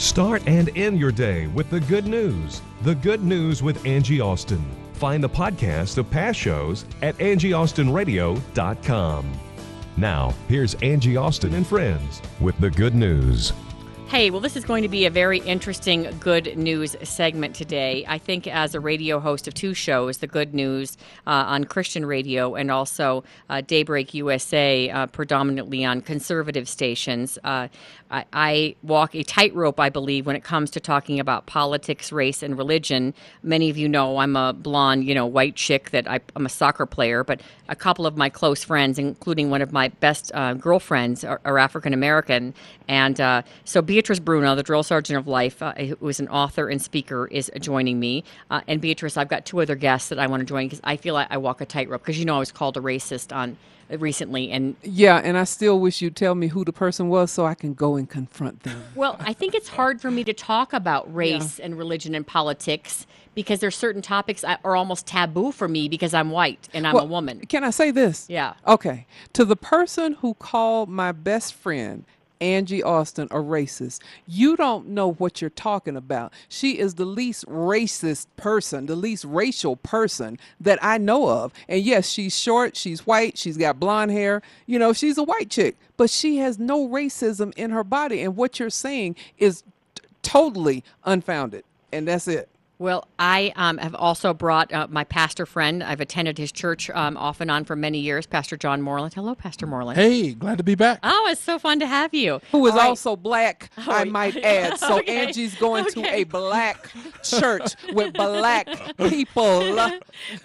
Start and end your day with the good news. The Good News with Angie Austin. Find the podcast of past shows at angieaustinradio.com. Now, here's Angie Austin and friends with the good news. Hey, well, this is going to be a very interesting good news segment today. I think, as a radio host of two shows, the good news uh, on Christian radio and also uh, Daybreak USA, uh, predominantly on conservative stations, uh, I, I walk a tightrope, I believe, when it comes to talking about politics, race, and religion. Many of you know I'm a blonde, you know, white chick that I, I'm a soccer player, but a couple of my close friends, including one of my best uh, girlfriends, are, are African American. And uh, so Beatrice Bruno, the drill sergeant of life, uh, who is an author and speaker, is joining me. Uh, and Beatrice, I've got two other guests that I want to join because I feel like I walk a tightrope because you know I was called a racist on recently and Yeah, and I still wish you'd tell me who the person was so I can go and confront them. well i think it's hard for me to talk about race and religion and politics because there's certain topics that are almost taboo for me because i'm white and i'm Well, a woman Can I say this? Yeah. Okay. To the person who called my best friend Angie Austin a racist, you don't know what you're talking about. She is the least racist person, the least racial person that I know of. And yes, she's short, she's white, she's got blonde hair. You know, she's a white chick, but she has no racism in her body. And what you're saying is t- totally unfounded. And that's it. Well, I um, have also brought uh, my pastor friend. I've attended his church um, off and on for many years, Pastor John Moreland. Hello, Pastor Moreland. Hey, glad to be back. Oh, it's so fun to have you. who is All right. also black, I might add. So Okay. Angie's going to a black church with black people.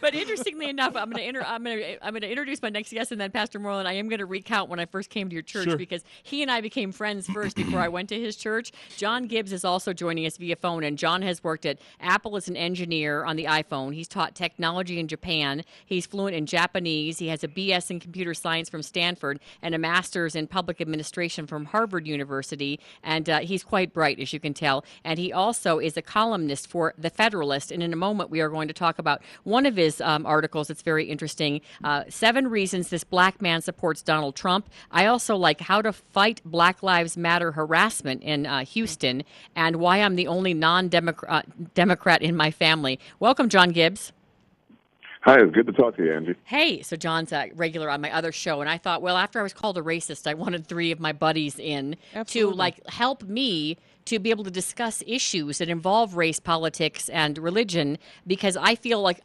But interestingly enough, I'm going to inter- I'm going to I'm going to introduce my next guest, and then Pastor Moreland. I am going to recount when I first came to your church Sure. because he and I became friends first before I went to his church. John Gibbs is also joining us via phone, and John has worked at Apple as an engineer on the iPhone. He's taught technology in Japan. He's fluent in Japanese. He has a BS in computer science from Stanford and a master's in public administration from Harvard University. And uh, he's quite bright, as you can tell. And he also is a columnist for The Federalist. And in a moment, we are going to talk about one of his um, articles that's very interesting uh, Seven Reasons This Black Man Supports Donald Trump. I also like How to Fight Black Lives Matter Harassment in uh, Houston and why I'm the only non Democrat in my family. Welcome, John Gibbs. Hi, it's good to talk to you, Angie. Hey, so John's a regular on my other show, and I thought, well, after I was called a racist, I wanted three of my buddies in Absolutely. to like help me to be able to discuss issues that involve race, politics, and religion, because I feel like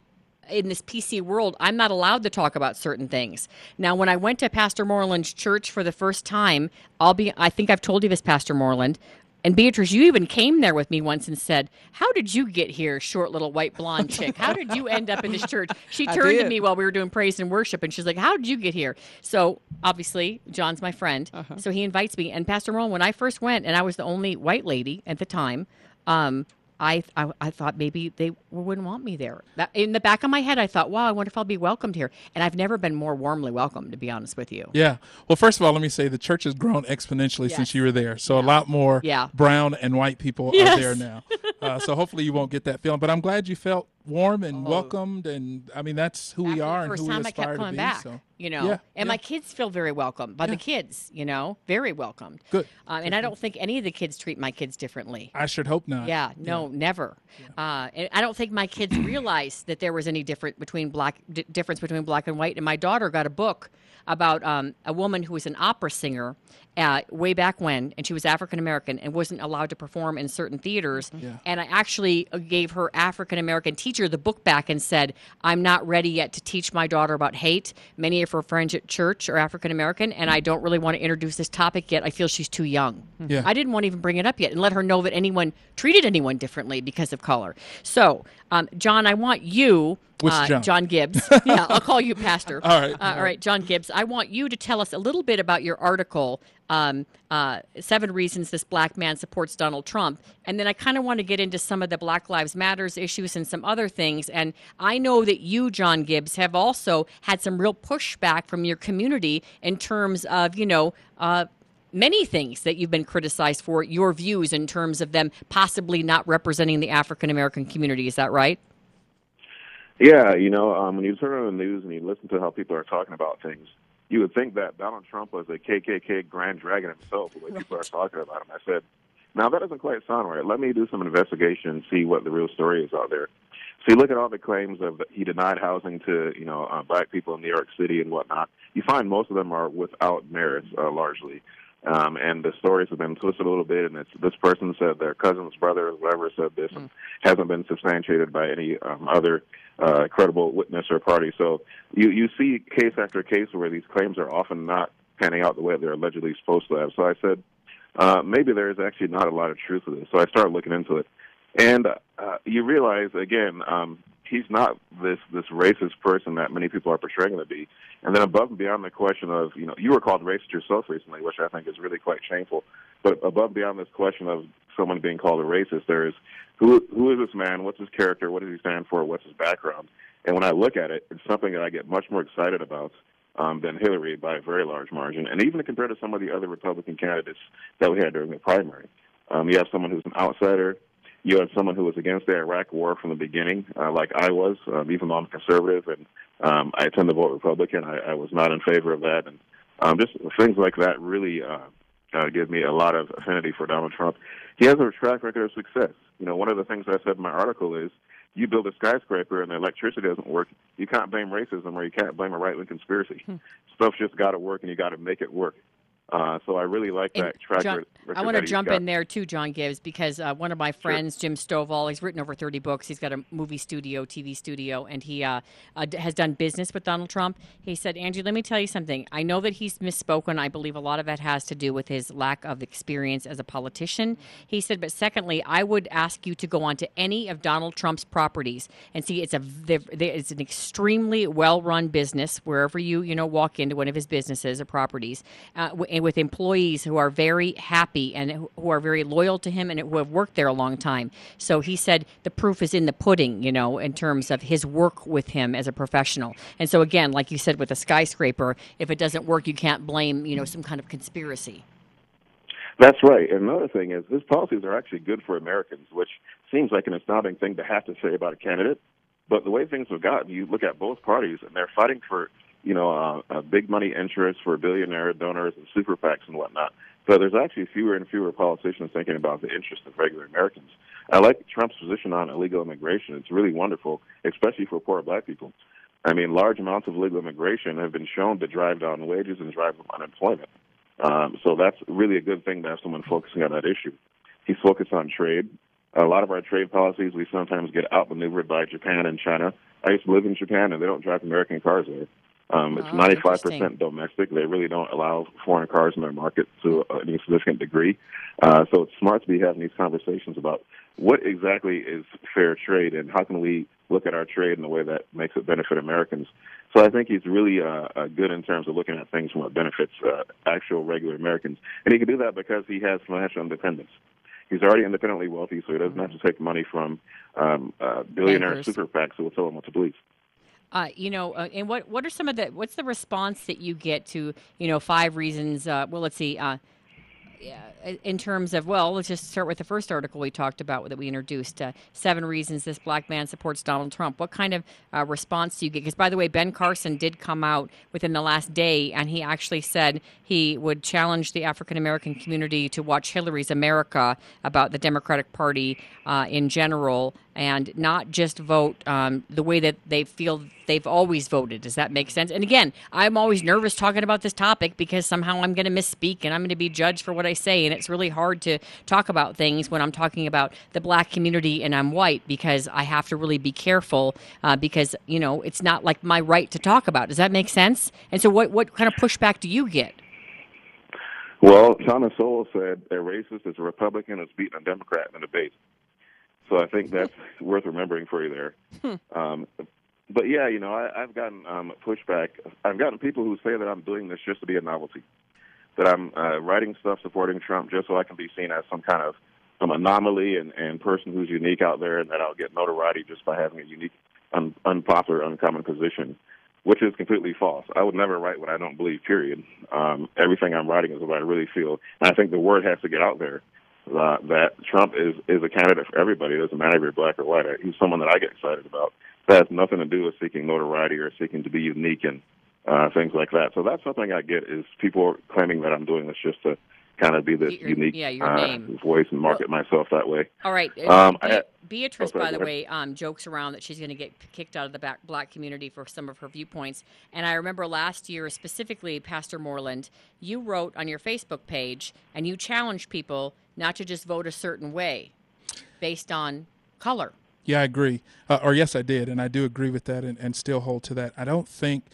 in this PC world, I'm not allowed to talk about certain things. Now, when I went to Pastor Moreland's church for the first time, I'll be, I think I've told you this, Pastor Moreland. And Beatrice, you even came there with me once and said, How did you get here, short little white blonde chick? How did you end up in this church? She turned to me while we were doing praise and worship and she's like, How did you get here? So obviously, John's my friend. Uh-huh. So he invites me. And Pastor Moreland, when I first went, and I was the only white lady at the time, um, I, I, I thought maybe they wouldn't want me there. That, in the back of my head, I thought, wow, I wonder if I'll be welcomed here. And I've never been more warmly welcomed, to be honest with you. Yeah. Well, first of all, let me say the church has grown exponentially Yes. since you were there. So a lot more Yeah. brown and white people Yes. are there now. Uh, so hopefully you won't get that feeling. But I'm glad you felt warm and welcomed. And I mean, that's who we Oh. Are and who we aspire kept to be. back, so you know, Yeah, and yeah. my kids feel very welcomed by the kids, you know, very welcomed. Good. Uh, and I don't think any of the kids treat my kids differently. I should hope not. Yeah, no, never. Uh, and I don't think my kids realized that there was any different between black d- difference between black and white. And my daughter got a book about um, a woman who was an opera singer uh, way back when, and she was African American and wasn't allowed to perform in certain theaters. Yeah. And I actually uh, gave her African American teacher the book back and said, "I'm not ready yet to teach my daughter about hate. Many of her friends at church are African American, and I don't really want to introduce this topic yet. I feel she's too young. Yeah. I didn't want to even bring it up yet and let her know that anyone treated anyone differently because of color. So, um, John, I want you, uh, John? Gibbs. yeah, I'll call you Pastor. All right. Uh, all right, John Gibbs. I want you to tell us a little bit about your article um, uh, seven reasons this black man supports Donald Trump. And then I kind of want to get into some of the Black Lives Matters issues and some other things. And I know that you, John Gibbs, have also had some real pushback from your community in terms of, you know, uh, many things that you've been criticized for, your views in terms of them possibly not representing the African American community. Is that right? Yeah, you know, um, when you turn on the news and you listen to how people are talking about things, you would think that Donald Trump was a KKK grand dragon himself, the way people are talking about him. I said, now that doesn't quite sound right. Let me do some investigation and see what the real story is out there. So you look at all the claims of he denied housing to you know uh, black people in New York City and whatnot. You find most of them are without merit, uh, largely. Um, and the stories have been twisted a little bit, and it's this person said their cousin's brother, or whoever, said this, and hasn't been substantiated by any um, other uh, credible witness or party. So you you see case after case where these claims are often not panning out the way they're allegedly supposed to have. So I said uh, maybe there is actually not a lot of truth to this. So I started looking into it, and uh, you realize again. Um, he's not this this racist person that many people are portraying him to be. And then above and beyond the question of you know you were called racist yourself recently, which I think is really quite shameful. But above and beyond this question of someone being called a racist, there is who who is this man? What's his character? What does he stand for? What's his background? And when I look at it, it's something that I get much more excited about um, than Hillary by a very large margin, and even compared to some of the other Republican candidates that we had during the primary. Um, you have someone who's an outsider you had someone who was against the Iraq War from the beginning, uh, like I was, um, even though I'm conservative and um, I tend to vote Republican. I, I was not in favor of that, and um, just things like that really uh, uh, give me a lot of affinity for Donald Trump. He has a track record of success. You know, one of the things I said in my article is you build a skyscraper and the electricity doesn't work, you can't blame racism or you can't blame a right wing conspiracy. Hmm. Stuff's just got to work and you got to make it work. Uh, so I really like that track John, record. I want to jump in there too, John Gibbs, because uh, one of my friends, sure. Jim Stovall, he's written over 30 books. He's got a movie studio, TV studio, and he uh, uh has done business with Donald Trump. He said, Angie, let me tell you something. I know that he's misspoken. I believe a lot of that has to do with his lack of experience as a politician. He said, but secondly, I would ask you to go onto any of Donald Trump's properties and see it's a it's an extremely well run business wherever you you know walk into one of his businesses or properties, uh, with employees who are very happy and who are very loyal to him and who have worked there a long time. So he said the proof is in the pudding, you know, in terms of his work with him as a professional. And so again, like you said with the skyscraper, if it doesn't work, you can't blame, you know, some kind of conspiracy. That's right. And another thing is his policies are actually good for Americans, which seems like an astounding thing to have to say about a candidate. But the way things have gotten, you look at both parties, and they're fighting for you know, uh, uh, big money interests for billionaire donors and super PACs and whatnot. So there's actually fewer and fewer politicians thinking about the interests of regular Americans. I like Trump's position on illegal immigration. It's really wonderful, especially for poor black people. I mean, large amounts of illegal immigration have been shown to drive down wages and drive up unemployment. Um, so that's really a good thing to have someone focusing on that issue. He's focused on trade. A lot of our trade policies, we sometimes get outmaneuvered by Japan and China. I used to live in Japan, and they don't drive American cars there. Um, it's Oh, 95% domestic. They really don't allow foreign cars in their market to any significant degree. Uh, so it's smart to be having these conversations about what exactly is fair trade and how can we look at our trade in a way that makes it benefit Americans. So I think he's really uh, uh, good in terms of looking at things from what benefits uh, actual regular Americans. And he can do that because he has financial independence. He's already independently wealthy, so he doesn't have to take money from um, uh, billionaire Bankers. super PACs who will tell him what to believe. Uh, you know, uh, and what what are some of the what's the response that you get to you know five reasons? Uh, well, let's see. Uh, yeah, in terms of well, let's just start with the first article we talked about that we introduced. Uh, seven reasons this black man supports Donald Trump. What kind of uh, response do you get? Because by the way, Ben Carson did come out within the last day, and he actually said he would challenge the African American community to watch Hillary's America about the Democratic Party uh, in general, and not just vote um, the way that they feel they've always voted. Does that make sense? And again, I'm always nervous talking about this topic because somehow I'm going to misspeak and I'm going to be judged for what I say. And it's really hard to talk about things when I'm talking about the black community and I'm white because I have to really be careful uh, because, you know, it's not like my right to talk about. Does that make sense? And so, what, what kind of pushback do you get? Well, Thomas Sowell said a racist is a Republican who's beaten a Democrat in a debate. So I think that's worth remembering for you there. Um, but yeah, you know, I, I've gotten um, pushback. I've gotten people who say that I'm doing this just to be a novelty. that I'm uh, writing stuff supporting Trump just so I can be seen as some kind of some anomaly and, and person who's unique out there, and that I'll get notoriety just by having a unique, un, unpopular, uncommon position, which is completely false. I would never write what I don't believe. Period. Um, everything I'm writing is what I really feel, and I think the word has to get out there uh, that Trump is is a candidate for everybody. It doesn't matter if you're black or white. He's someone that I get excited about. That has nothing to do with seeking notoriety or seeking to be unique and uh, things like that. So that's something I get is people claiming that I'm doing this just to kind of be this Your- unique yeah, your uh, name. voice and market myself that way. All right. uh, Um, Be- I Beatrice, oh, sorry, by the way, um, jokes around that she's going to get kicked out of the back, black community for some of her viewpoints. And I remember last year, specifically, Pastor Moreland, you wrote on your Facebook page and you challenged people not to just vote a certain way based on color. Yeah, I agree. Uh, or yes, I did, and I do agree with that, and, and still hold to that. I don't think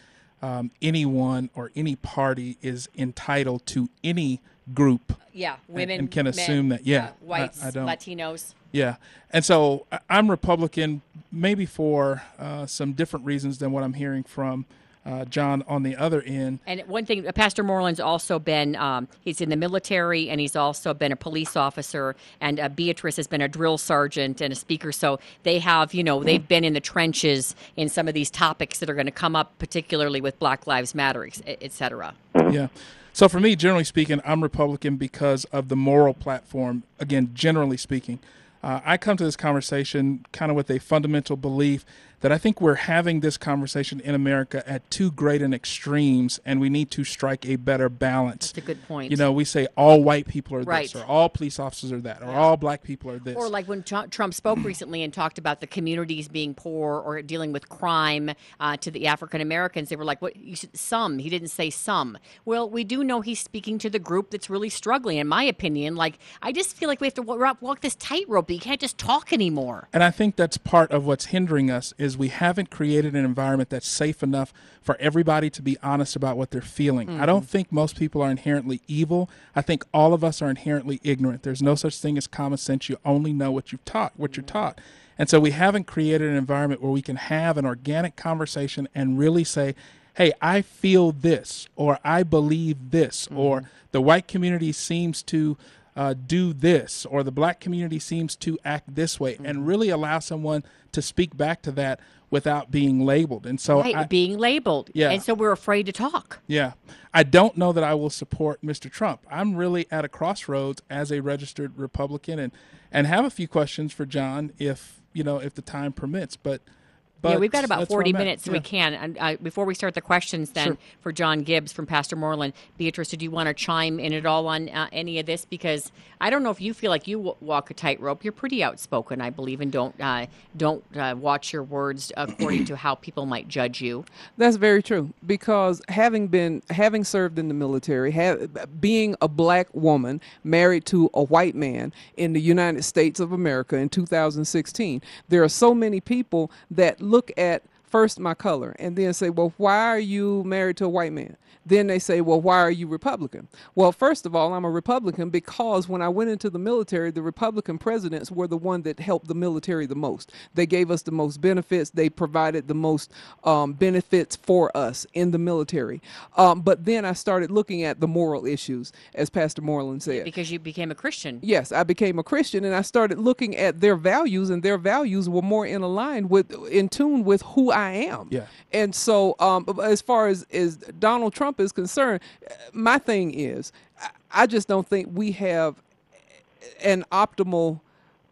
um, anyone or any party is entitled to any group. Yeah, and- women and can men, assume that. Yeah, uh, whites, I, I. Latinos. Yeah, and so I- I'm Republican, maybe for uh, some different reasons than what I'm hearing from uh, John on the other end. And one thing, uh, Pastor Moreland's also been, um, he's in the military and he's also been a police officer. And uh, Beatrice has been a drill sergeant and a speaker. So they have, you know, they've been in the trenches in some of these topics that are going to come up, particularly with Black Lives Matter, et cetera. Yeah. So for me, generally speaking, I'm Republican because of the moral platform. Again, generally speaking, uh, I come to this conversation kind of with a fundamental belief that I think we're having this conversation in America at too great an extremes, and we need to strike a better balance. That's a good point. You know, we say all white people are Right. this, or all police officers are that, or all black people are this. Or like when Trump spoke recently and talked about the communities being poor or dealing with crime uh, to the African Americans, they were like, "What? You said some." He didn't say some. Well, we do know he's speaking to the group that's really struggling. In my opinion, like I just feel like we have to walk, walk this tightrope. You can't just talk anymore. And I think that's part of what's hindering us is we haven't created an environment that's safe enough for everybody to be honest about what they're feeling. I don't mm. think most people are inherently evil. I think all of us are inherently ignorant. There's no such thing as common sense. You only know what you've taught, what you're mm. taught. And so we haven't created an environment where we can have an organic conversation and really say, "Hey, I feel this," or "I believe this," mm. or "The white community seems to uh, do this or the black community seems to act this way and mm-hmm. really allow someone to speak back to that without being labeled and so right, I, being labeled. Yeah. And so we're afraid to talk. yeah i don't know that i will support mr trump i'm really at a crossroads as a registered republican and and have a few questions for john if you know if the time permits but but yeah, we've got about 40 minutes, so we can. And uh, before we start the questions, then Sure. for John Gibbs from Pastor Moreland, Beatrice, did you want to chime in at all on uh, any of this? Because I don't know if you feel like you w- walk a tightrope. You're pretty outspoken, I believe, and don't uh, don't uh, watch your words according to how people might judge you. That's very true because having been having served in the military, have, being a black woman married to a white man in the United States of America in 2016, there are so many people that look at first my color and then say, "Well, why are you married to a white man?" Then they say, "Well, why are you Republican?" Well, first of all, I'm a Republican because when I went into the military, the Republican presidents were the one that helped the military the most. They gave us the most benefits. They provided the most um, benefits for us in the military. Um, but then I started looking at the moral issues, as Pastor Moreland said. Because you became a Christian. Yes, I became a Christian and I started looking at their values, and their values were more in line with, in tune with who I am. Yeah. And so, um, as far as, as Donald Trump is concerned, my thing is, I just don't think we have an optimal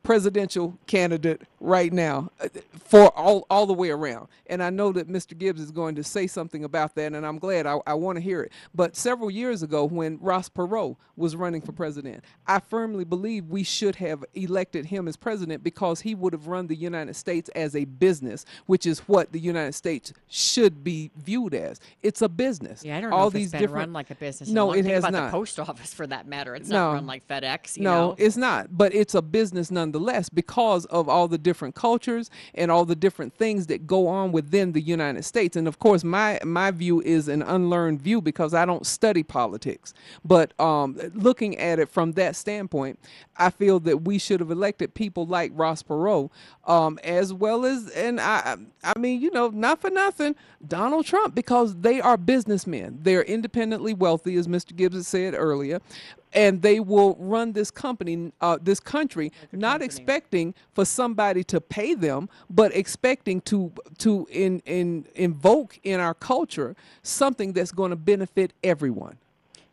presidential candidate right now uh, for all, all the way around. And I know that Mr. Gibbs is going to say something about that, and I'm glad I, I want to hear it. But several years ago, when Ross Perot was running for president, I firmly believe we should have elected him as president because he would have run the United States as a business, which is what the United States should be viewed as. It's a business. Yeah, I don't know all if these it's been different run like a business. No, it has about not. the post office for that matter. It's No. not run like FedEx. You no, know? it's not. But it's a business nonetheless. Nonetheless because of all the different cultures and all the different things that go on within the United States. And of course, my my view is an unlearned view because I don't study politics. But um, looking at it from that standpoint, I feel that we should have elected people like Ross Perot, um, as well as and I I mean you know not for nothing Donald Trump because they are businessmen. They're independently wealthy, as Mr. Gibbs said earlier and they will run this company, uh, this country, not expecting for somebody to pay them, but expecting to to in, in invoke in our culture something that's going to benefit everyone.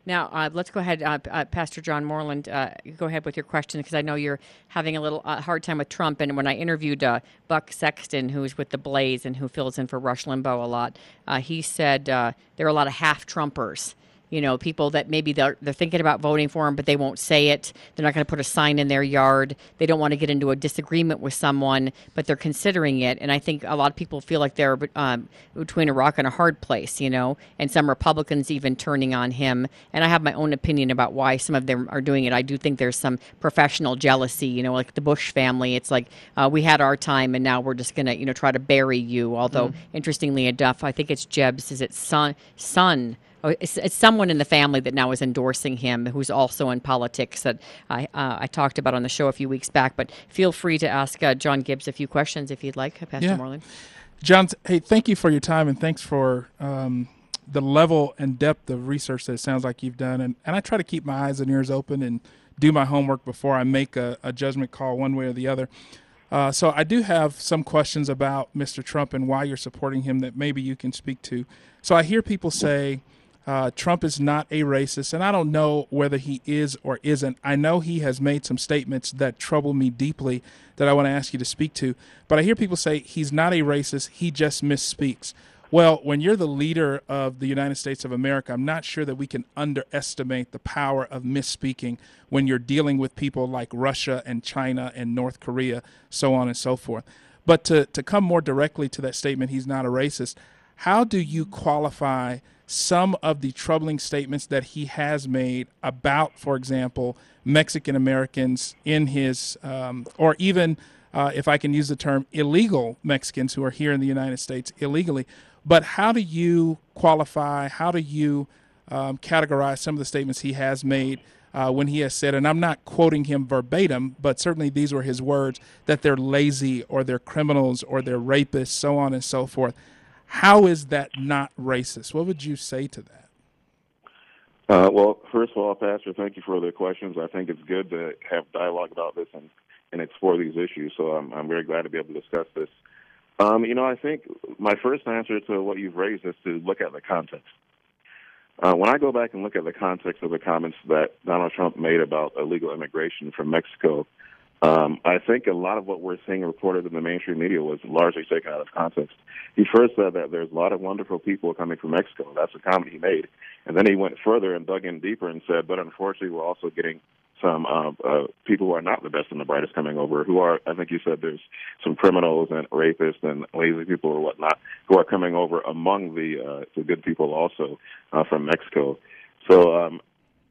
Now, uh, let's go ahead, uh, uh, Pastor John Moreland. Uh, go ahead with your question because I know you're having a little uh, hard time with Trump. And when I interviewed uh, Buck Sexton, who's with the Blaze and who fills in for Rush Limbaugh a lot, he said there are a lot of half Trumpers you know, people that maybe they're, they're thinking about voting for him, but they won't say it. They're not going to put a sign in their yard. They don't want to get into a disagreement with someone, but they're considering it. And I think a lot of people feel like they're um, between a rock and a hard place, you know, and some Republicans even turning on him. And I have my own opinion about why some of them are doing it. I do think there's some professional jealousy, you know, like the Bush family. It's like uh, we had our time and now we're just going to, you know, try to bury you. Although, mm. interestingly enough, I think it's Jeb's, is it son? son it's, it's, someone in the family that now is endorsing him, who's also in politics that I uh, I talked about on the show a few weeks back. But feel free to ask uh, John Gibbs a few questions if you'd like, Pastor yeah. Moreland. John, hey, thank you for your time and thanks for um, the level and depth of research that it sounds like you've done. And, and I try to keep my eyes and ears open and do my homework before I make a, a judgment call one way or the other. Uh, so I do have some questions about Mr. Trump and why you're supporting him that maybe you can speak to. So I hear people say, uh, Trump is not a racist, and I don't know whether he is or isn't. I know he has made some statements that trouble me deeply that I want to ask you to speak to. But I hear people say he's not a racist, he just misspeaks. Well, when you're the leader of the United States of America, I'm not sure that we can underestimate the power of misspeaking when you're dealing with people like Russia and China and North Korea, so on and so forth. But to, to come more directly to that statement, he's not a racist, how do you qualify some of the troubling statements that he has made about, for example, Mexican Americans in his, um, or even, uh, if I can use the term, illegal Mexicans who are here in the United States illegally. But how do you qualify, how do you um, categorize some of the statements he has made uh, when he has said, and I'm not quoting him verbatim, but certainly these were his words, that they're lazy or they're criminals or they're rapists, so on and so forth. How is that not racist? What would you say to that? Uh, well, first of all, Pastor, thank you for the questions. I think it's good to have dialogue about this and, and explore these issues. So I'm, I'm very glad to be able to discuss this. Um, you know, I think my first answer to what you've raised is to look at the context. Uh, when I go back and look at the context of the comments that Donald Trump made about illegal immigration from Mexico, um, I think a lot of what we're seeing reported in the mainstream media was largely taken out of context. He first said that there's a lot of wonderful people coming from Mexico. That's a comment he made. And then he went further and dug in deeper and said, but unfortunately, we're also getting some uh, uh, people who are not the best and the brightest coming over, who are, I think you said there's some criminals and rapists and lazy people or whatnot who are coming over among the, uh, the good people also uh, from Mexico. So um,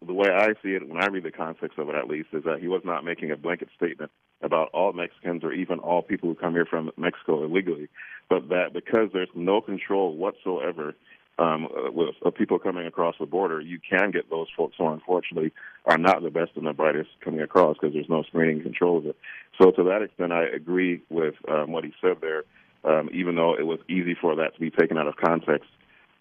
the way I see it, when I read the context of it at least, is that he was not making a blanket statement about all Mexicans or even all people who come here from Mexico illegally, but that because there's no control whatsoever um, with uh, people coming across the border, you can get those folks who unfortunately are not the best and the brightest coming across because there's no screening control of it. So to that extent, I agree with um, what he said there, um, even though it was easy for that to be taken out of context.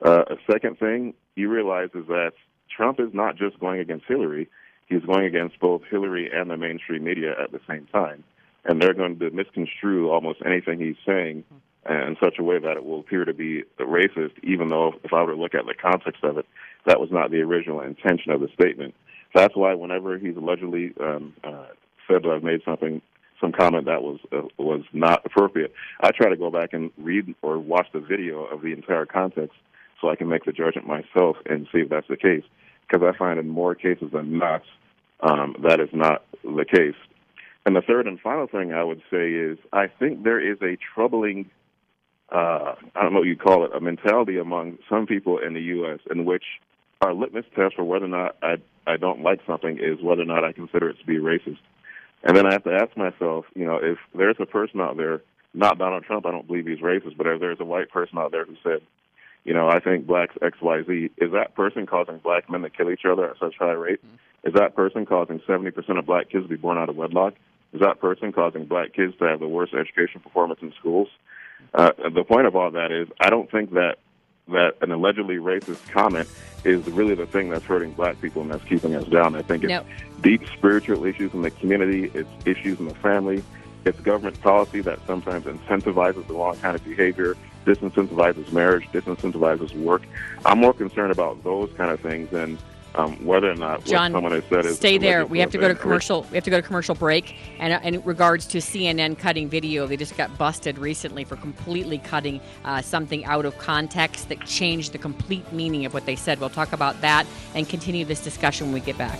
Uh, a second thing, he realizes is that Trump is not just going against Hillary, he's going against both Hillary and the mainstream media at the same time. And they're going to misconstrue almost anything he's saying in such a way that it will appear to be racist, even though if I were to look at the context of it, that was not the original intention of the statement. That's why whenever he's allegedly um, uh, said that I've made something, some comment that was uh, was not appropriate, I try to go back and read or watch the video of the entire context so I can make the judgment myself and see if that's the case because I find in more cases than not um, that is not the case. And the third and final thing I would say is I think there is a troubling, uh, I don't know what you call it, a mentality among some people in the U.S. in which our litmus test for whether or not I, I don't like something is whether or not I consider it to be racist. And then I have to ask myself, you know, if there's a person out there, not Donald Trump, I don't believe he's racist, but if there's a white person out there who said, you know, I think blacks X Y Z, is that person causing black men to kill each other at such high rate? Is that person causing 70% of black kids to be born out of wedlock? Is that person causing black kids to have the worst education performance in schools? Uh, the point of all that is, I don't think that that an allegedly racist comment is really the thing that's hurting black people and that's keeping us down. I think it's No. deep spiritual issues in the community, it's issues in the family, it's government policy that sometimes incentivizes the wrong kind of behavior, disincentivizes marriage, disincentivizes work. I'm more concerned about those kind of things than um, whether or not John, what someone has said is stay there. We have to go to commercial. We have to go to commercial break. And uh, in regards to CNN cutting video, they just got busted recently for completely cutting uh, something out of context that changed the complete meaning of what they said. We'll talk about that and continue this discussion when we get back.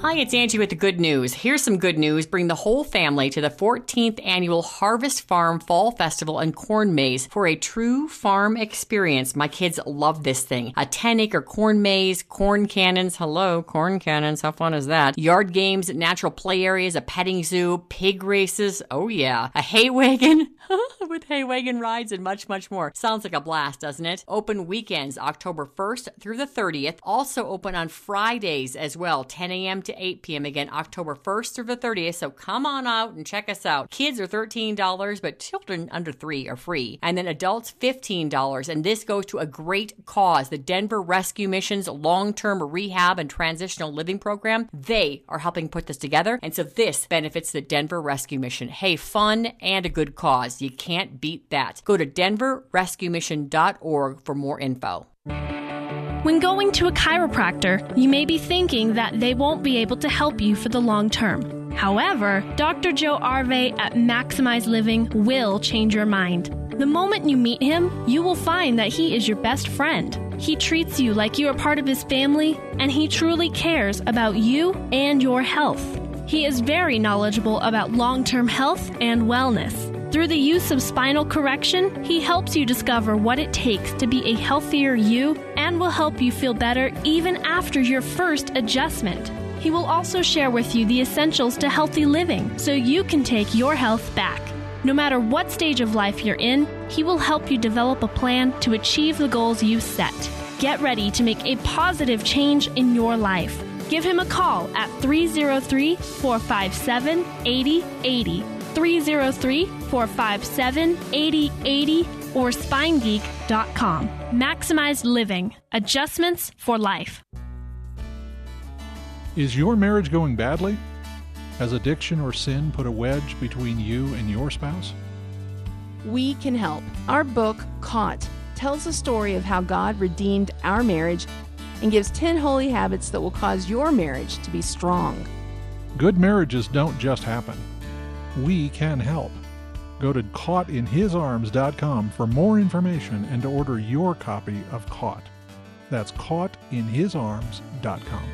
Hi, it's Angie with the good news. Here's some good news. Bring the whole family to the 14th annual Harvest Farm Fall Festival and Corn Maze for a true farm experience. My kids love this thing. A 10 acre corn maze, corn cannons. Hello, corn cannons. How fun is that? Yard games, natural play areas, a petting zoo, pig races. Oh, yeah. A hay wagon with hay wagon rides and much, much more. Sounds like a blast, doesn't it? Open weekends, October 1st through the 30th. Also open on Fridays as well, 10 a.m. to 8 p.m. Again, October 1st through the 30th. So come on out and check us out. Kids are $13, but children under three are free. And then adults, $15. And this goes to a great cause the Denver Rescue Mission's long term rehab and transitional living program. They are helping put this together. And so this benefits the Denver Rescue Mission. Hey, fun and a good cause. You can't beat that. Go to denverrescuemission.org for more info. When going to a chiropractor, you may be thinking that they won't be able to help you for the long term. However, Dr. Joe Arve at Maximize Living will change your mind. The moment you meet him, you will find that he is your best friend. He treats you like you are part of his family, and he truly cares about you and your health. He is very knowledgeable about long term health and wellness. Through the use of spinal correction, he helps you discover what it takes to be a healthier you and will help you feel better even after your first adjustment. He will also share with you the essentials to healthy living so you can take your health back. No matter what stage of life you're in, he will help you develop a plan to achieve the goals you've set. Get ready to make a positive change in your life. Give him a call at 303 457 8080. 303 457 8080 or spinegeek.com. Maximized Living Adjustments for Life. Is your marriage going badly? Has addiction or sin put a wedge between you and your spouse? We can help. Our book, Caught, tells the story of how God redeemed our marriage and gives 10 holy habits that will cause your marriage to be strong. Good marriages don't just happen. We can help. Go to caughtinhisarms.com for more information and to order your copy of Caught. That's caughtinhisarms.com.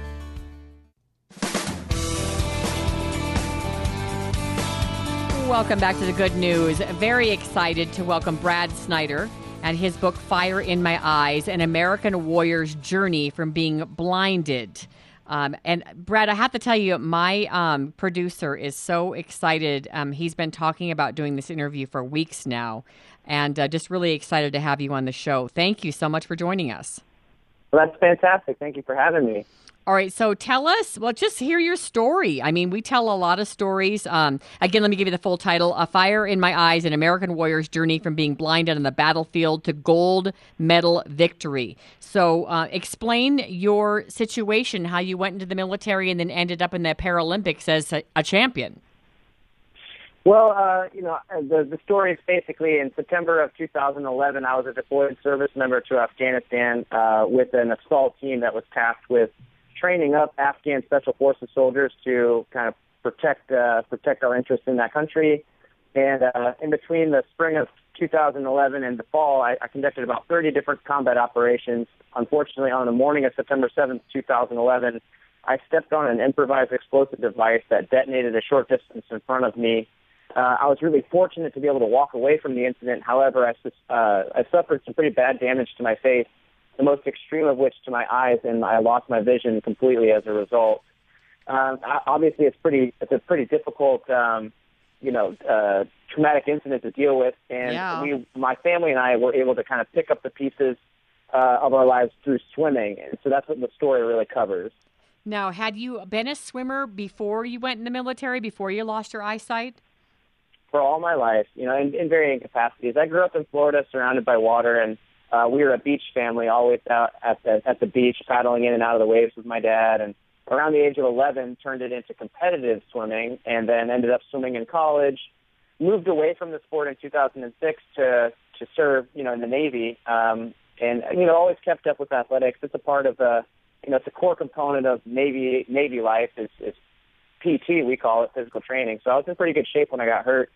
Welcome back to the good news. Very excited to welcome Brad Snyder and his book Fire in My Eyes An American Warrior's Journey from Being Blinded. Um, and Brad, I have to tell you, my um, producer is so excited. Um, he's been talking about doing this interview for weeks now, and uh, just really excited to have you on the show. Thank you so much for joining us. Well, that's fantastic. Thank you for having me. All right, so tell us, well, just hear your story. I mean, we tell a lot of stories. Um, again, let me give you the full title A Fire in My Eyes An American Warrior's Journey from Being Blinded on the Battlefield to Gold Medal Victory. So, uh, explain your situation, how you went into the military and then ended up in the Paralympics as a, a champion. Well, uh, you know, uh, the the story is basically in September of 2011, I was a deployed service member to Afghanistan uh, with an assault team that was tasked with training up Afghan special forces soldiers to kind of protect uh, protect our interests in that country. And uh, in between the spring of 2011 and the fall, I, I conducted about 30 different combat operations. Unfortunately, on the morning of September 7th, 2011, I stepped on an improvised explosive device that detonated a short distance in front of me. Uh, I was really fortunate to be able to walk away from the incident. However, I, uh, I suffered some pretty bad damage to my face, the most extreme of which to my eyes, and I lost my vision completely as a result. Um, obviously, it's pretty it's a pretty difficult um, you know uh, traumatic incident to deal with, and Yeah. we my family and I were able to kind of pick up the pieces uh, of our lives through swimming, and so that's what the story really covers. Now, had you been a swimmer before you went in the military, before you lost your eyesight? for all my life, you know, in, in varying capacities. I grew up in Florida, surrounded by water, and uh, we were a beach family, always out at the at the beach, paddling in and out of the waves with my dad. And around the age of 11, turned it into competitive swimming, and then ended up swimming in college. Moved away from the sport in 2006 to to serve, you know, in the Navy, um, and you know, always kept up with athletics. It's a part of the, you know, it's a core component of Navy Navy life. Is is PT, we call it physical training. So I was in pretty good shape when I got hurt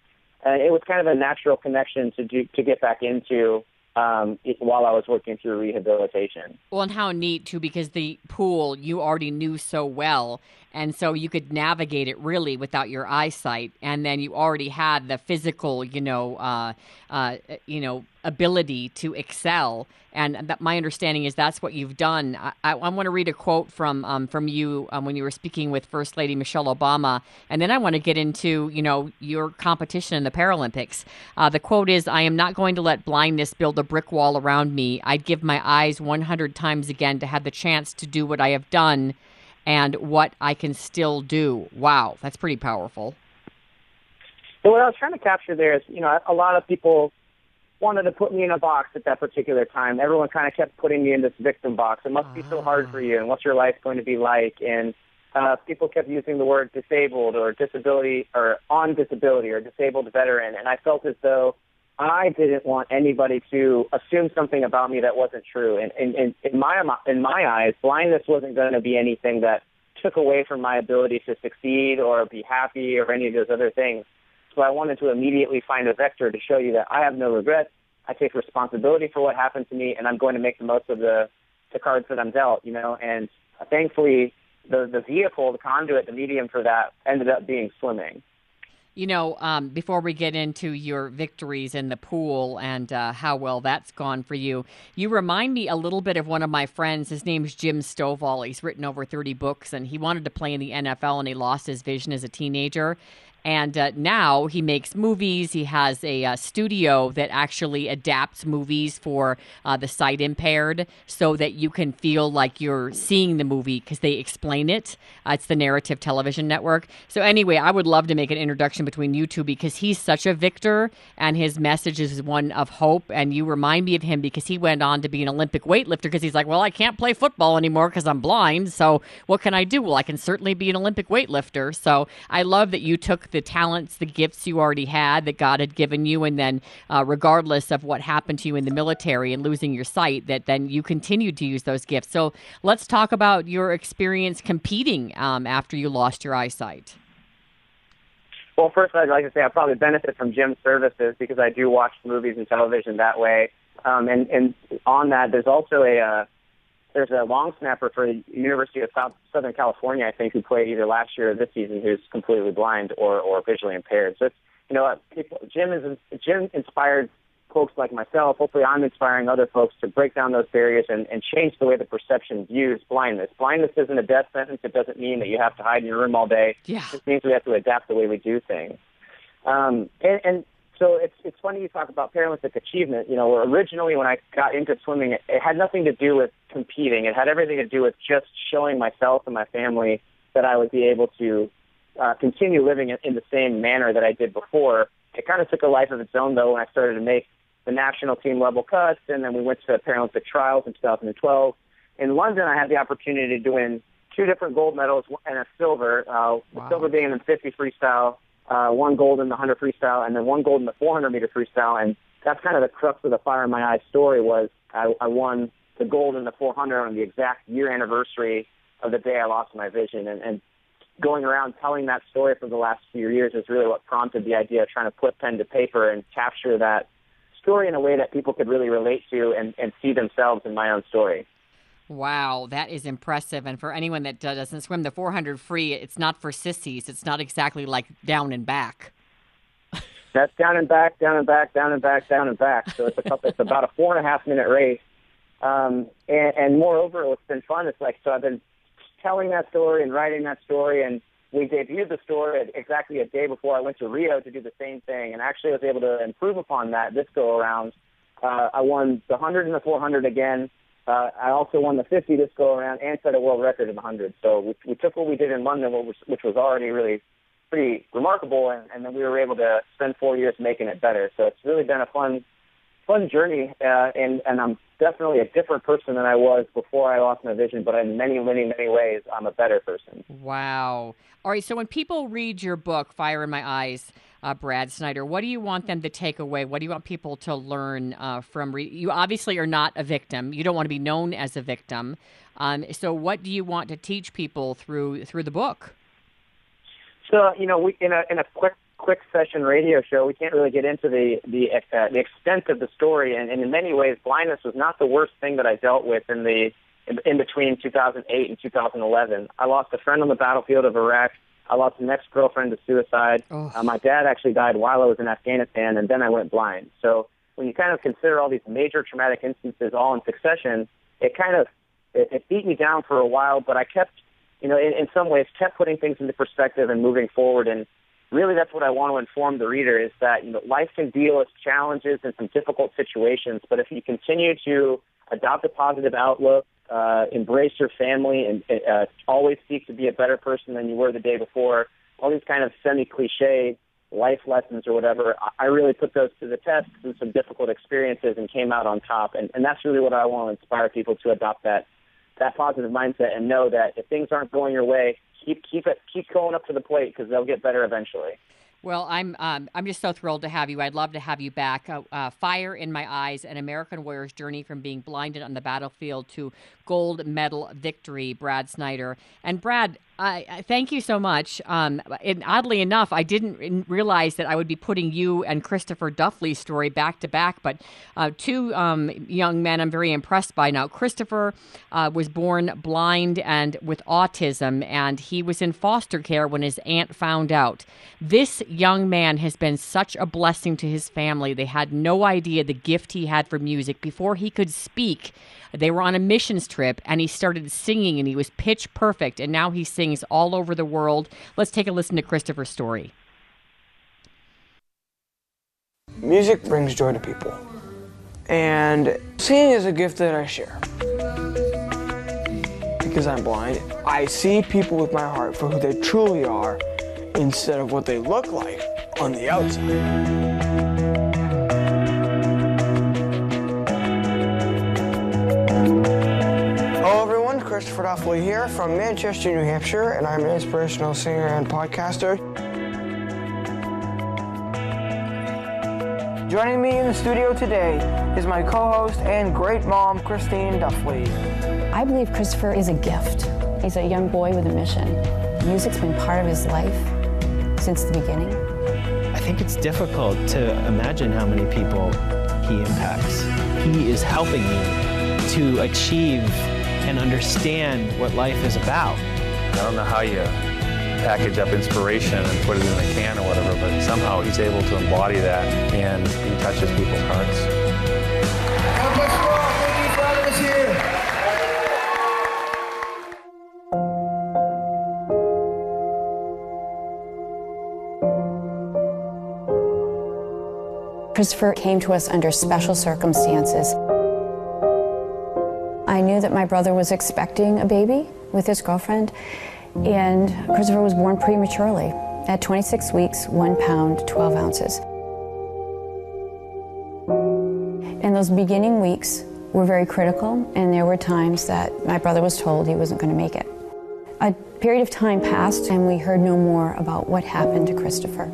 and it was kind of a natural connection to do to get back into um, while I was working through rehabilitation. Well, and how neat too, because the pool you already knew so well, and so you could navigate it really without your eyesight, and then you already had the physical, you know, uh, uh, you know, ability to excel. And that my understanding is that's what you've done. I, I, I want to read a quote from um, from you um, when you were speaking with First Lady Michelle Obama, and then I want to get into you know your competition in the Paralympics. Uh, the quote is, "I am not going to let blindness build a brick wall around me. I'd give my eyes 100 times again to have the chance to do what I have done, and what I can still do." Wow, that's pretty powerful. So what I was trying to capture there is, you know, a lot of people wanted to put me in a box at that particular time. Everyone kind of kept putting me in this victim box. It must be so hard for you, and what's your life going to be like? And uh, people kept using the word disabled or disability or on disability or disabled veteran, and I felt as though I didn't want anybody to assume something about me that wasn't true. And, and, and in my in my eyes, blindness wasn't going to be anything that took away from my ability to succeed or be happy or any of those other things. So I wanted to immediately find a vector to show you that I have no regrets. I take responsibility for what happened to me, and I'm going to make the most of the the cards that I'm dealt. You know, and thankfully, the the vehicle, the conduit, the medium for that ended up being swimming. You know, um, before we get into your victories in the pool and uh, how well that's gone for you, you remind me a little bit of one of my friends. His name's Jim Stovall. He's written over 30 books and he wanted to play in the NFL and he lost his vision as a teenager. And uh, now he makes movies. He has a uh, studio that actually adapts movies for uh, the sight impaired so that you can feel like you're seeing the movie because they explain it. Uh, it's the Narrative Television Network. So, anyway, I would love to make an introduction between you two because he's such a victor and his message is one of hope. And you remind me of him because he went on to be an Olympic weightlifter because he's like, well, I can't play football anymore because I'm blind. So, what can I do? Well, I can certainly be an Olympic weightlifter. So, I love that you took the talents, the gifts you already had that God had given you, and then, uh, regardless of what happened to you in the military and losing your sight, that then you continued to use those gifts. So, let's talk about your experience competing um, after you lost your eyesight. Well, first, I'd like to say I probably benefit from Jim's services because I do watch movies and television that way. Um, and, and on that, there's also a uh, there's a long snapper for the University of South, Southern California, I think, who played either last year or this season, who's completely blind or, or visually impaired. So, it's, you know, people, Jim is Jim inspired folks like myself. Hopefully, I'm inspiring other folks to break down those barriers and, and change the way the perception views blindness. Blindness isn't a death sentence. It doesn't mean that you have to hide in your room all day. Yeah. It means we have to adapt the way we do things. Um, and, and so it's it's funny you talk about Paralympic achievement. You know, originally when I got into swimming, it, it had nothing to do with competing. It had everything to do with just showing myself and my family that I would be able to uh, continue living in, in the same manner that I did before. It kind of took a life of its own though when I started to make the national team level cuts, and then we went to Paralympic trials in 2012. In London, I had the opportunity to win two different gold medals and a silver. Uh, The silver being in 50 freestyle, uh, one gold in the 100 freestyle, and then one gold in the 400 meter freestyle. And that's kind of the crux of the fire in my eyes story was I, I won the gold in the 400 on the exact year anniversary of the day I lost my vision. And, and going around telling that story for the last few years is really what prompted the idea of trying to put pen to paper and capture that story in a way that people could really relate to and, and see themselves in my own story. Wow, that is impressive. And for anyone that doesn't swim the 400 free, it's not for sissies. It's not exactly like down and back. That's down and back, down and back, down and back, down and back. So it's a couple, it's about a four and a half minute race. Um, and, and moreover, what's been fun is like so I've been telling that story and writing that story, and we debuted the story exactly a day before I went to Rio to do the same thing, and actually I was able to improve upon that this go around. Uh, I won the 100 and the 400 again. Uh, I also won the 50 this go around and set a world record in the 100. So we, we took what we did in London, which was, already really pretty remarkable, and, and then we were able to spend four years making it better. So it's really been a fun, fun journey, uh, and and I'm definitely a different person than I was before I lost my vision. But in many, many, many ways, I'm a better person. Wow. All right. So when people read your book, Fire in My Eyes, uh, Brad Snyder, what do you want them to take away? What do you want people to learn uh, from? Re- you obviously are not a victim. You don't want to be known as a victim. Um, so what do you want to teach people through through the book? So you know, we in a in a quick quick session radio show, we can't really get into the the uh, the extent of the story, and, and in many ways, blindness was not the worst thing that I dealt with in the in, in between 2008 and 2011. I lost a friend on the battlefield of Iraq. I lost an ex-girlfriend to suicide. Oh. Uh, my dad actually died while I was in Afghanistan, and then I went blind. So when you kind of consider all these major traumatic instances all in succession, it kind of it, it beat me down for a while. But I kept, you know, in, in some ways, kept putting things into perspective and moving forward. And really, that's what I want to inform the reader is that you know life can deal with challenges and some difficult situations, but if you continue to adopt a positive outlook, uh, embrace your family, and uh, always seek to be a better person than you were the day before. All these kind of semi-cliche life lessons or whatever, I really put those to the test through some difficult experiences and came out on top. And, and that's really what I want to inspire people to adopt that that positive mindset and know that if things aren't going your way, keep keep it keep going up to the plate because they'll get better eventually. Well, I'm um, I'm just so thrilled to have you. I'd love to have you back. Uh, uh, Fire in my eyes: An American warrior's journey from being blinded on the battlefield to gold medal victory. Brad Snyder and Brad, I, I thank you so much. Um, and oddly enough, I didn't realize that I would be putting you and Christopher Duffley's story back to back. But uh, two um, young men, I'm very impressed by now. Christopher uh, was born blind and with autism, and he was in foster care when his aunt found out. This young man has been such a blessing to his family. They had no idea the gift he had for music before he could speak. They were on a missions trip and he started singing and he was pitch perfect and now he sings all over the world. Let's take a listen to Christopher's story. Music brings joy to people. And singing is a gift that I share. Because I'm blind, I see people with my heart for who they truly are instead of what they look like on the outside. Christopher Duffley here from Manchester, New Hampshire, and I'm an inspirational singer and podcaster. Joining me in the studio today is my co-host and great mom, Christine Duffley. I believe Christopher is a gift. He's a young boy with a mission. Music's been part of his life since the beginning. I think it's difficult to imagine how many people he impacts. He is helping me to achieve and understand what life is about. I don't know how you package up inspiration and put it in a can or whatever, but somehow he's able to embody that and he touches people's hearts. God bless you. Thank you for having us here. Christopher came to us under special circumstances. Knew that my brother was expecting a baby with his girlfriend, and Christopher was born prematurely at 26 weeks, 1 pound, 12 ounces. And those beginning weeks were very critical, and there were times that my brother was told he wasn't going to make it. A period of time passed, and we heard no more about what happened to Christopher.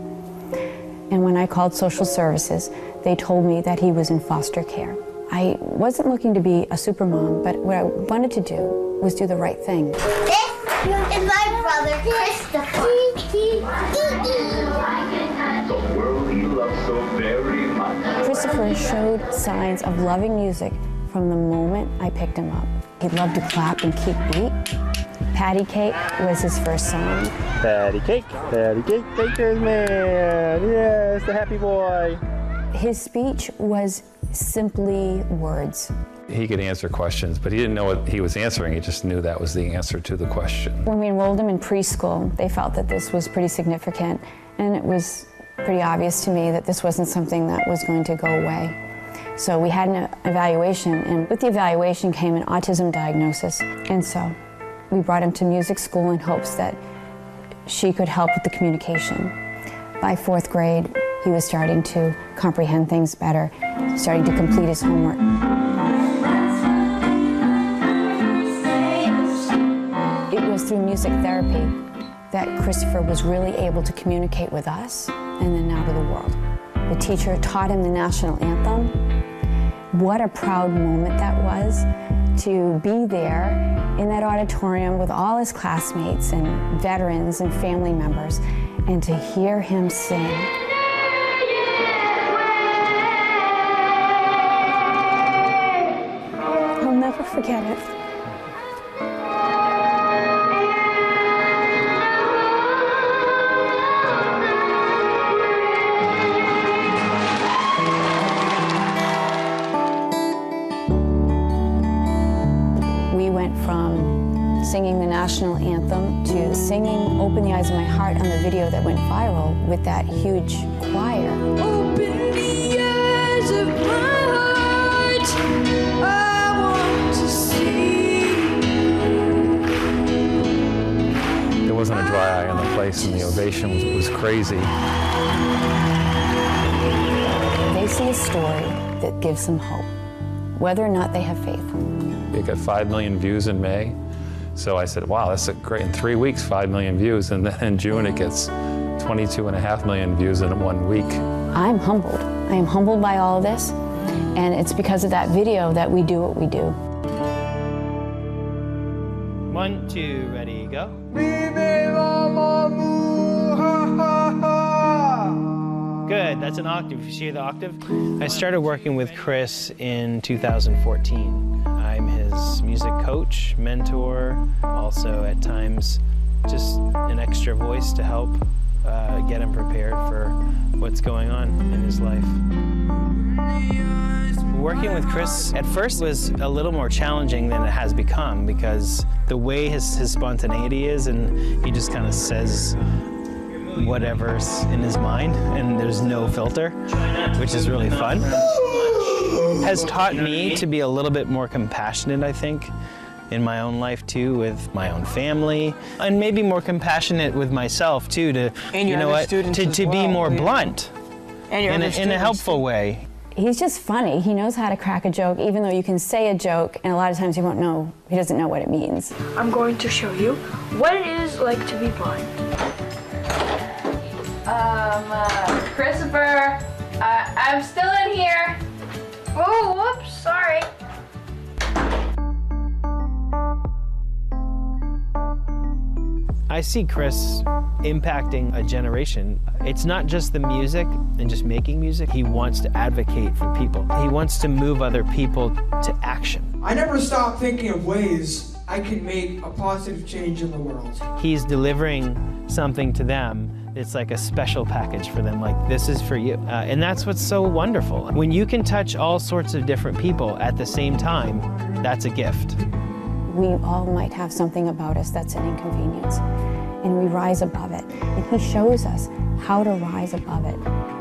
And when I called social services, they told me that he was in foster care. I wasn't looking to be a super mom, but what I wanted to do was do the right thing. This is my brother, Christopher. The world he loves so very much. Christopher showed signs of loving music from the moment I picked him up. He loved to clap and keep beat. Patty Cake was his first song. Patty cake, patty cake, baker's man. Yes, the happy boy. His speech was simply words. He could answer questions, but he didn't know what he was answering. He just knew that was the answer to the question. When we enrolled him in preschool, they felt that this was pretty significant, and it was pretty obvious to me that this wasn't something that was going to go away. So we had an evaluation, and with the evaluation came an autism diagnosis. And so we brought him to music school in hopes that she could help with the communication. By fourth grade, he was starting to comprehend things better, starting to complete his homework. It was through music therapy that Christopher was really able to communicate with us and then now to the world. The teacher taught him the national anthem. What a proud moment that was to be there in that auditorium with all his classmates and veterans and family members and to hear him sing. Forget it. We went from singing the national anthem to singing Open the Eyes of My Heart on the video that went viral with that huge choir. Open the eyes of my heart. There wasn't a dry eye on the place, and the ovation was, was crazy. They see a story that gives them hope, whether or not they have faith. It got 5 million views in May. So I said, wow, that's a great, in three weeks, 5 million views. And then in June, it gets 22 and a half million views in one week. I'm humbled. I am humbled by all of this, and it's because of that video that we do what we do. One, two, ready, go. Good, that's an octave. You see the octave? I started working with Chris in 2014. I'm his music coach, mentor, also at times just an extra voice to help uh, get him prepared for what's going on in his life. Working with Chris at first was a little more challenging than it has become because the way his, his spontaneity is and he just kind of says whatever's in his mind and there's no filter, which is really fun. Has taught me to be a little bit more compassionate, I think, in my own life too, with my own family, and maybe more compassionate with myself too, to And you know what, to, to be more yeah. blunt And in a, in a helpful way. He's just funny. He knows how to crack a joke, even though you can say a joke, and a lot of times he won't know, he doesn't know what it means. I'm going to show you what it is like to be blind. Um, uh, Christopher, uh, I'm still in here. Oh, whoops, sorry. I see Chris impacting a generation. It's not just the music and just making music. He wants to advocate for people. He wants to move other people to action. I never stop thinking of ways I can make a positive change in the world. He's delivering something to them. It's like a special package for them, like this is for you. Uh, and that's what's so wonderful. When you can touch all sorts of different people at the same time, that's a gift. We all might have something about us that's an inconvenience, and we rise above it. And he shows us how to rise above it.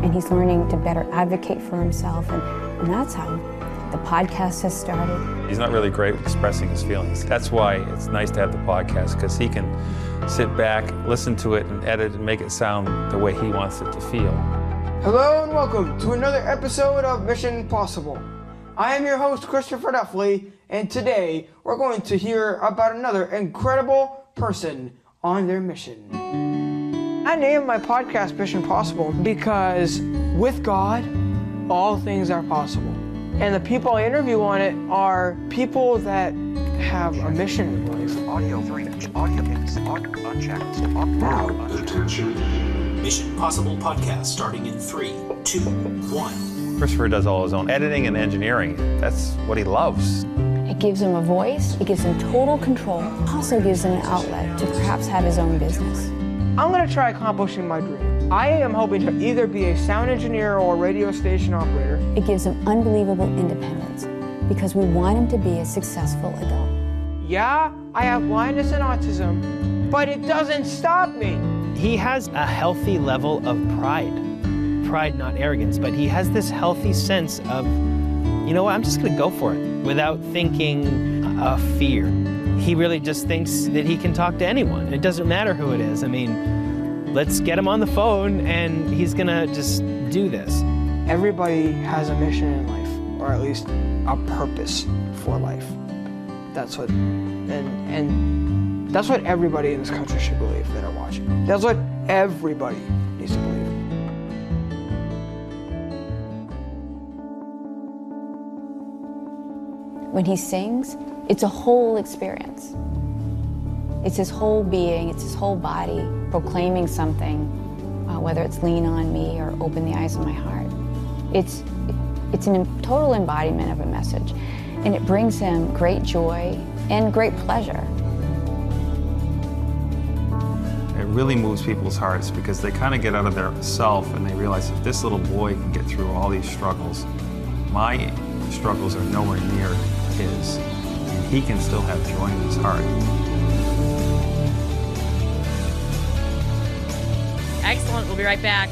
And he's learning to better advocate for himself, and, and that's how the podcast has started. He's not really great with expressing his feelings. That's why it's nice to have the podcast because he can sit back, listen to it, and edit and make it sound the way he wants it to feel. Hello and welcome to another episode of Mission Possible. I am your host, Christopher Duffley, and today we're going to hear about another incredible person on their mission. I named my podcast Mission Possible because with God, all things are possible. And the people I interview on it are people that have a mission in life. Audio range, Audio mix. Audio unchecked. Now, attention. Mission Possible podcast starting in 3, 2, 1. Christopher does all his own editing and engineering. That's what he loves. It gives him a voice, it gives him total control, also gives him an outlet to perhaps have his own business. I'm going to try accomplishing my dream. I am hoping to either be a sound engineer or a radio station operator. It gives him unbelievable independence because we want him to be a successful adult. Yeah, I have blindness and autism, but it doesn't stop me. He has a healthy level of pride. Pride, not arrogance, but he has this healthy sense of, you know what, I'm just going to go for it without thinking of fear. He really just thinks that he can talk to anyone. It doesn't matter who it is. I mean, let's get him on the phone and he's to just do this. Everybody has a mission in life, or at least a purpose for life. That's what, and, and that's what everybody in this country should believe that are watching. That's what everybody needs to believe. When he sings, it's a whole experience. It's his whole being, it's his whole body proclaiming something, uh, whether it's lean on me or open the eyes of my heart. It's, it's a total embodiment of a message, and it brings him great joy and great pleasure. It really moves people's hearts because they kind of get out of their self and they realize if this little boy can get through all these struggles, my struggles are nowhere near his, and he can still have joy in his heart. Excellent. We'll be right back.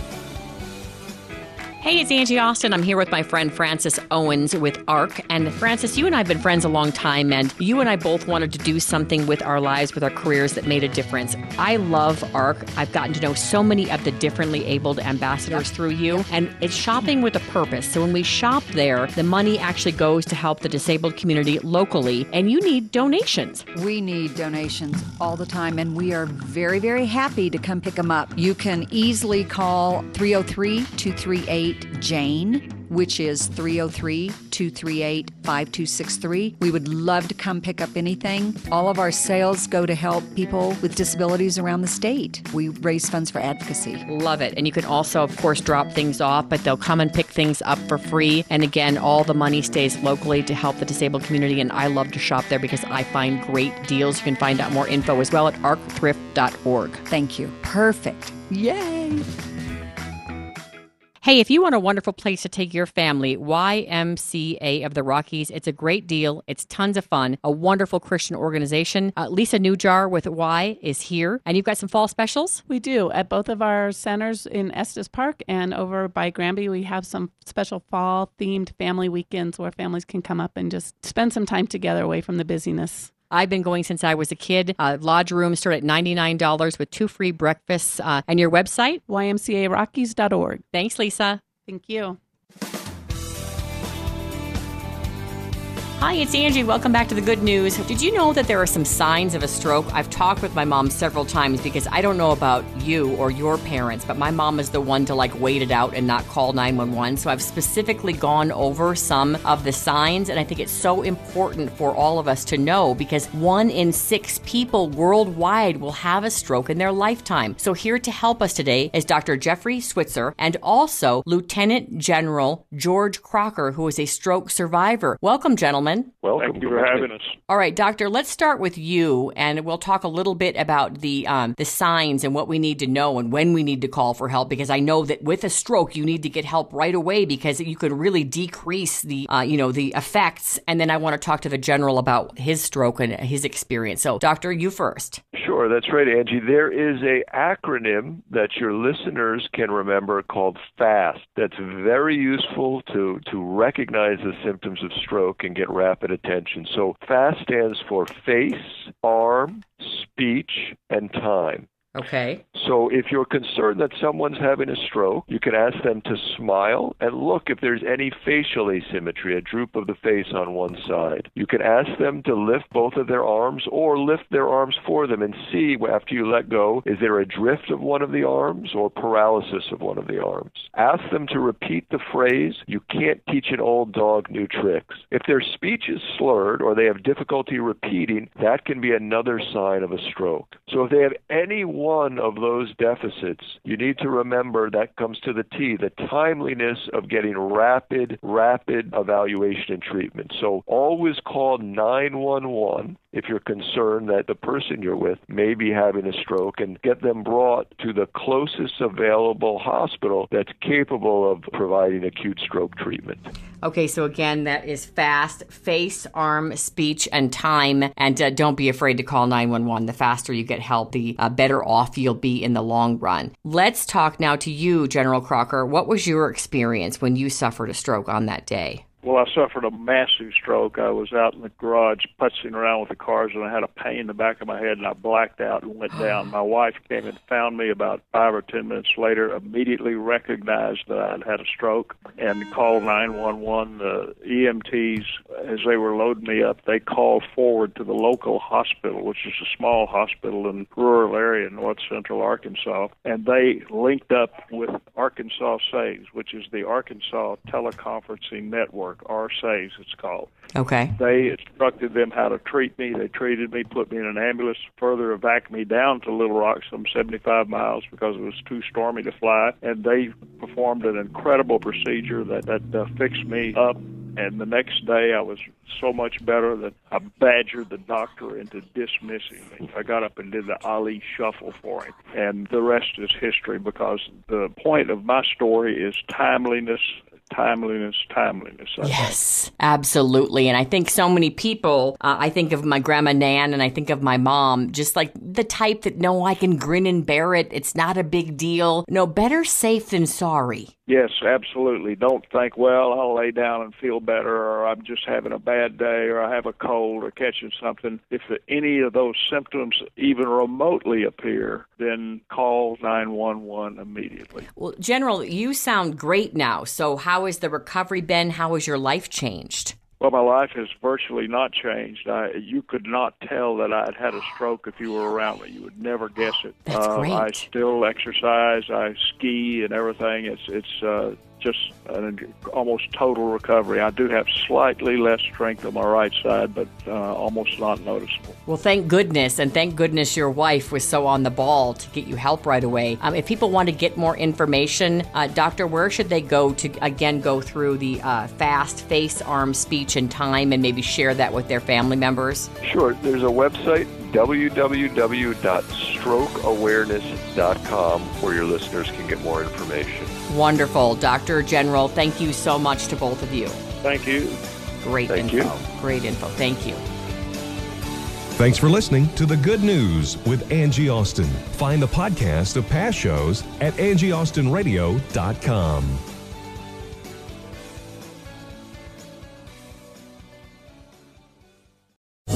Hey, it's Angie Austin. I'm here with my friend Francis Owens with ARC. And Francis, you and I have been friends a long time, and you and I both wanted to do something with our lives, with our careers that made a difference. I love ARC. I've gotten to know so many of the differently abled ambassadors yep. through you, and it's shopping with a purpose. So when we shop there, the money actually goes to help the disabled community locally, and you need donations. We need donations all the time, and we are very, very happy to come pick them up. You can easily call 303 238 Jane which is 303 238 5263. We would love to come pick up anything. All of our sales go to help people with disabilities around the state. We raise funds for advocacy. Love it. And you can also, of course, drop things off, but they'll come and pick things up for free. And again, all the money stays locally to help the disabled community. And I love to shop there because I find great deals. You can find out more info as well at arcthrift.org. Thank you. Perfect. Yay. Hey, if you want a wonderful place to take your family, YMCA of the Rockies, it's a great deal. It's tons of fun. A wonderful Christian organization. Uh, Lisa Newjar with Y is here, and you've got some fall specials? We do. At both of our centers in Estes Park and over by Granby, we have some special fall themed family weekends where families can come up and just spend some time together away from the busyness. I've been going since I was a kid. Uh, lodge rooms start at $99 with two free breakfasts. Uh, and your website? YMCARockies.org. Thanks, Lisa. Thank you. Hi, it's Angie. Welcome back to the good news. Did you know that there are some signs of a stroke? I've talked with my mom several times because I don't know about you or your parents, but my mom is the one to like wait it out and not call 911. So I've specifically gone over some of the signs, and I think it's so important for all of us to know because one in six people worldwide will have a stroke in their lifetime. So here to help us today is Dr. Jeffrey Switzer and also Lieutenant General George Crocker, who is a stroke survivor. Welcome, gentlemen gentlemen. Welcome. Thank you for having us. All right, doctor. Let's start with you, and we'll talk a little bit about the um, the signs and what we need to know and when we need to call for help. Because I know that with a stroke, you need to get help right away because you can really decrease the uh, you know the effects. And then I want to talk to the general about his stroke and his experience. So, doctor, you first. Sure, that's right, Angie. There is a acronym that your listeners can remember called FAST. That's very useful to to recognize the symptoms of stroke and get rapid attention. So FAST stands for face, arm, speech, and time. Okay. So if you're concerned that someone's having a stroke, you can ask them to smile and look if there's any facial asymmetry, a droop of the face on one side. You can ask them to lift both of their arms or lift their arms for them and see after you let go, is there a drift of one of the arms or paralysis of one of the arms? Ask them to repeat the phrase, you can't teach an old dog new tricks. If their speech is slurred or they have difficulty repeating, that can be another sign of a stroke. So if they have any one of those deficits, you need to remember that comes to the T, the timeliness of getting rapid, rapid evaluation and treatment. So always call 911 if you're concerned that the person you're with may be having a stroke and get them brought to the closest available hospital that's capable of providing acute stroke treatment. Okay, so again, that is fast, face, arm, speech, and time. And uh, don't be afraid to call 911. The faster you get help, the uh, better off you'll be in the long run. Let's talk now to you, General Crocker. What was your experience when you suffered a stroke on that day? Well, I suffered a massive stroke. I was out in the garage putzing around with the cars, and I had a pain in the back of my head, and I blacked out and went down. My wife came and found me about five or ten minutes later. Immediately recognized that I had had a stroke and called 911. The EMTs, as they were loading me up, they called forward to the local hospital, which is a small hospital in rural area in north central Arkansas, and they linked up with Arkansas Saves, which is the Arkansas Teleconferencing Network. Network, AR SAVES it's called. Okay. They instructed them how to treat me. They treated me, put me in an ambulance, further evacuated me down to Little Rock, some 75 miles, because it was too stormy to fly. And they performed an incredible procedure that, that uh, fixed me up and the next day I was so much better that I badgered the doctor into dismissing me. I got up and did the Ali shuffle for him. And the rest is history because the point of my story is timeliness timeliness, timeliness. I yes, think. absolutely. And I think so many people, uh, I think of my grandma Nan and I think of my mom, just like the type that, no, I can grin and bear it. It's not a big deal. No, better safe than sorry. Yes, absolutely. Don't think, well, I'll lay down and feel better, or I'm just having a bad day, or I have a cold, or catching something. If any of those symptoms even remotely appear, then call 911 immediately. Well, General, you sound great now. So, how has the recovery been? How has your life changed? Well, my life has virtually not changed. I, you could not tell that I had had a stroke if you were around me. You would never guess it. That's uh, great. I still exercise. I ski and everything. It's it's uh, just an almost total recovery. I do have slightly less strength on my right side, but uh, almost not noticeable. Well, thank goodness, and thank goodness your wife was so on the ball to get you help right away. Um, if people want to get more information, uh, doctor, where should they go to again go through the uh, fast face, arm, speech, and time, and maybe share that with their family members? Sure. There's a website www.strokeawareness.com where your listeners can get more information. Wonderful. Dr. General, thank you so much to both of you. Thank you. Great Thank info. you. Great info. Thank you. Thanks for listening to The Good News with Angie Austin. Find the podcast of past shows at angieaustinradio.com.